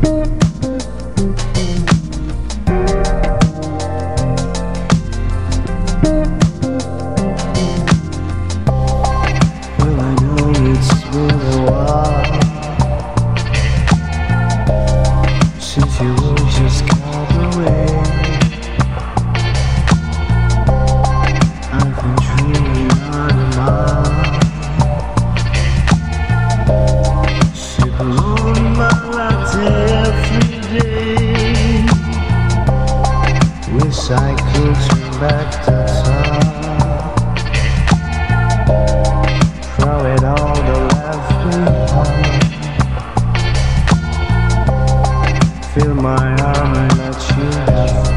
Thank harm I let you have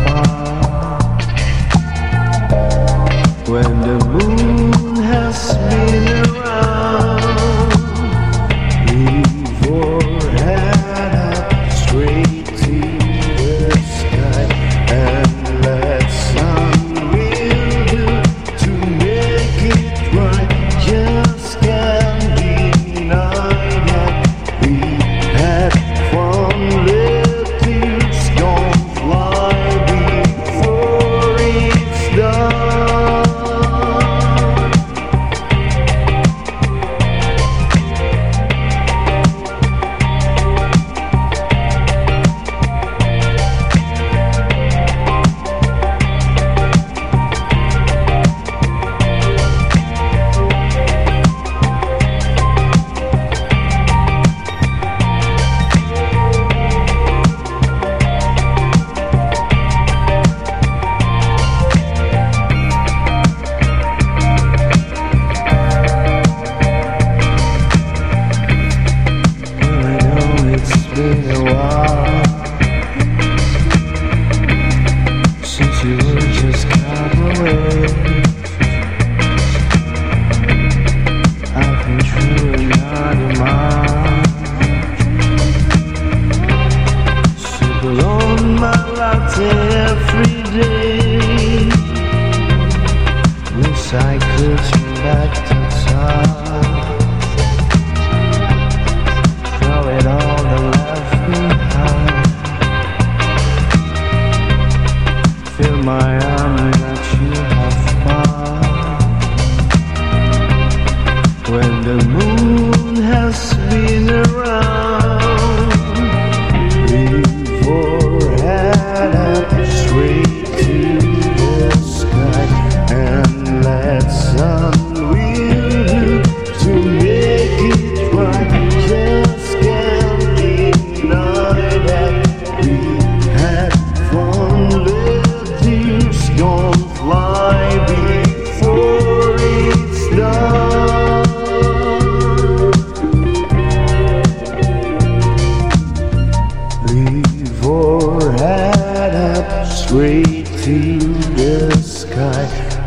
when the moon has been around.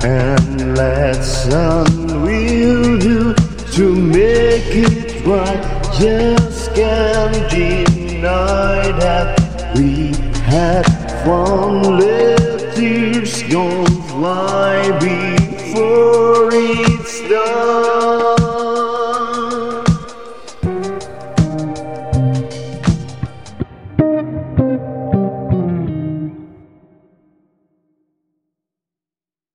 And let's will do to make it right. Just can't deny that we had fun. Let tears go fly before it's done.